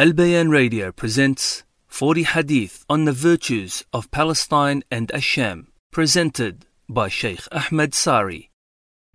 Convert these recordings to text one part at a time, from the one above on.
Al Bayan Radio presents 40 Hadith on the Virtues of Palestine and Asham, presented by Sheikh Ahmad Sari.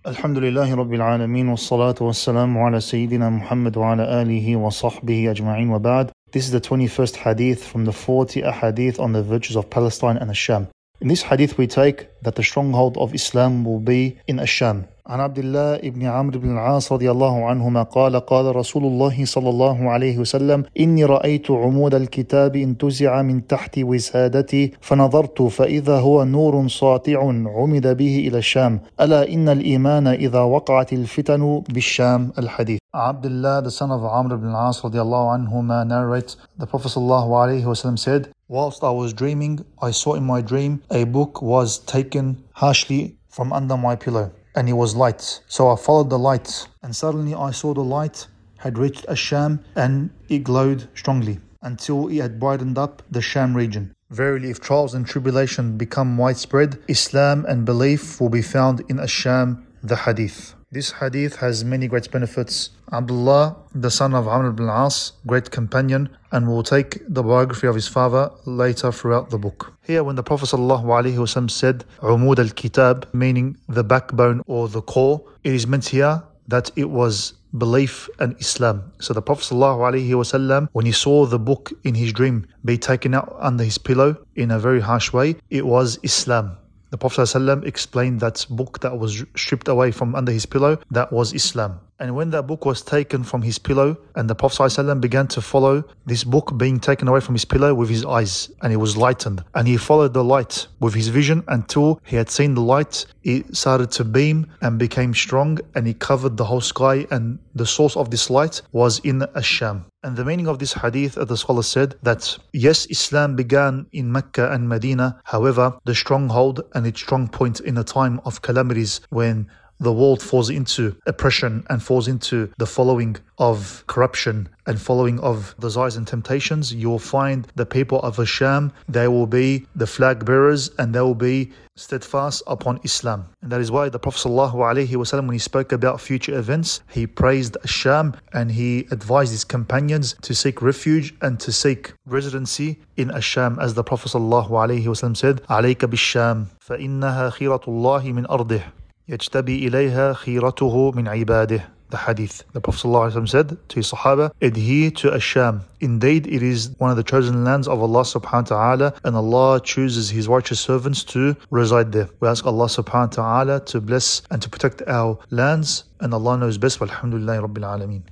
الحمد لله رب العالمين والصلاة والسلام على سيدنا محمد وعلى آله وصحبه أجمعين وبعد This is the 21st hadith from the 40 ahadith on the virtues of Palestine and Asham. In this hadith we take that the stronghold of Islam will be in Asham. عن عبد الله بن عمرو بن العاص رضي الله عنهما قال قال رسول الله صلى الله عليه وسلم إني رأيت عمود الكتاب انتزع من تحت وسادتي فنظرت فإذا هو نور ساطع عمد به إلى الشام. ألا إن الإيمان إذا وقعت الفتن بالشام الحديث. عبد الله the son of Amr ibn al-As رضي الله عنهما narrates the Prophet الله عليه وسلم said Whilst I was dreaming, I saw in my dream a book was taken harshly from under my pillow. And it was light. So I followed the light, and suddenly I saw the light had reached Asham and it glowed strongly until it had brightened up the Sham region. Verily, if trials and tribulation become widespread, Islam and belief will be found in Asham, the Hadith. This hadith has many great benefits. Abdullah, the son of Amr ibn al-As, great companion, and we'll take the biography of his father later throughout the book. Here, when the Prophet ﷺ said Umud al-Kitab, meaning the backbone or the core, it is meant here that it was belief and Islam. So the Prophet ﷺ, when he saw the book in his dream be taken out under his pillow in a very harsh way, it was Islam. The Prophet ﷺ explained that book that was stripped away from under his pillow, that was Islam. And when that book was taken from his pillow, and the Prophet ﷺ began to follow this book being taken away from his pillow with his eyes, and he was lightened. And he followed the light with his vision until he had seen the light, it started to beam and became strong, and he covered the whole sky. And the source of this light was in Asham. And the meaning of this hadith, the scholar said, that yes, Islam began in Mecca and Medina. However, the stronghold and its strong point in a time of calamities when the world falls into oppression and falls into the following of corruption and following of desires and temptations, you will find the people of Asham, they will be the flag bearers and they will be steadfast upon Islam. And that is why the Prophet ﷺ, when he spoke about future events, he praised Asham and he advised his companions to seek refuge and to seek residency in Asham. As the Prophet ﷺ said, عليك بالشام فإنها خيرة الله من أرضه يجتبي إليها خيرته من عباده the hadith. The Prophet ﷺ said to his Sahaba, adhere to Asham. Indeed, it is one of the chosen lands of Allah subhanahu wa ta'ala, and Allah chooses His righteous servants to reside there. We ask Allah subhanahu wa ta'ala to bless and to protect our lands, and Allah knows best. Alhamdulillah Rabbil Alameen.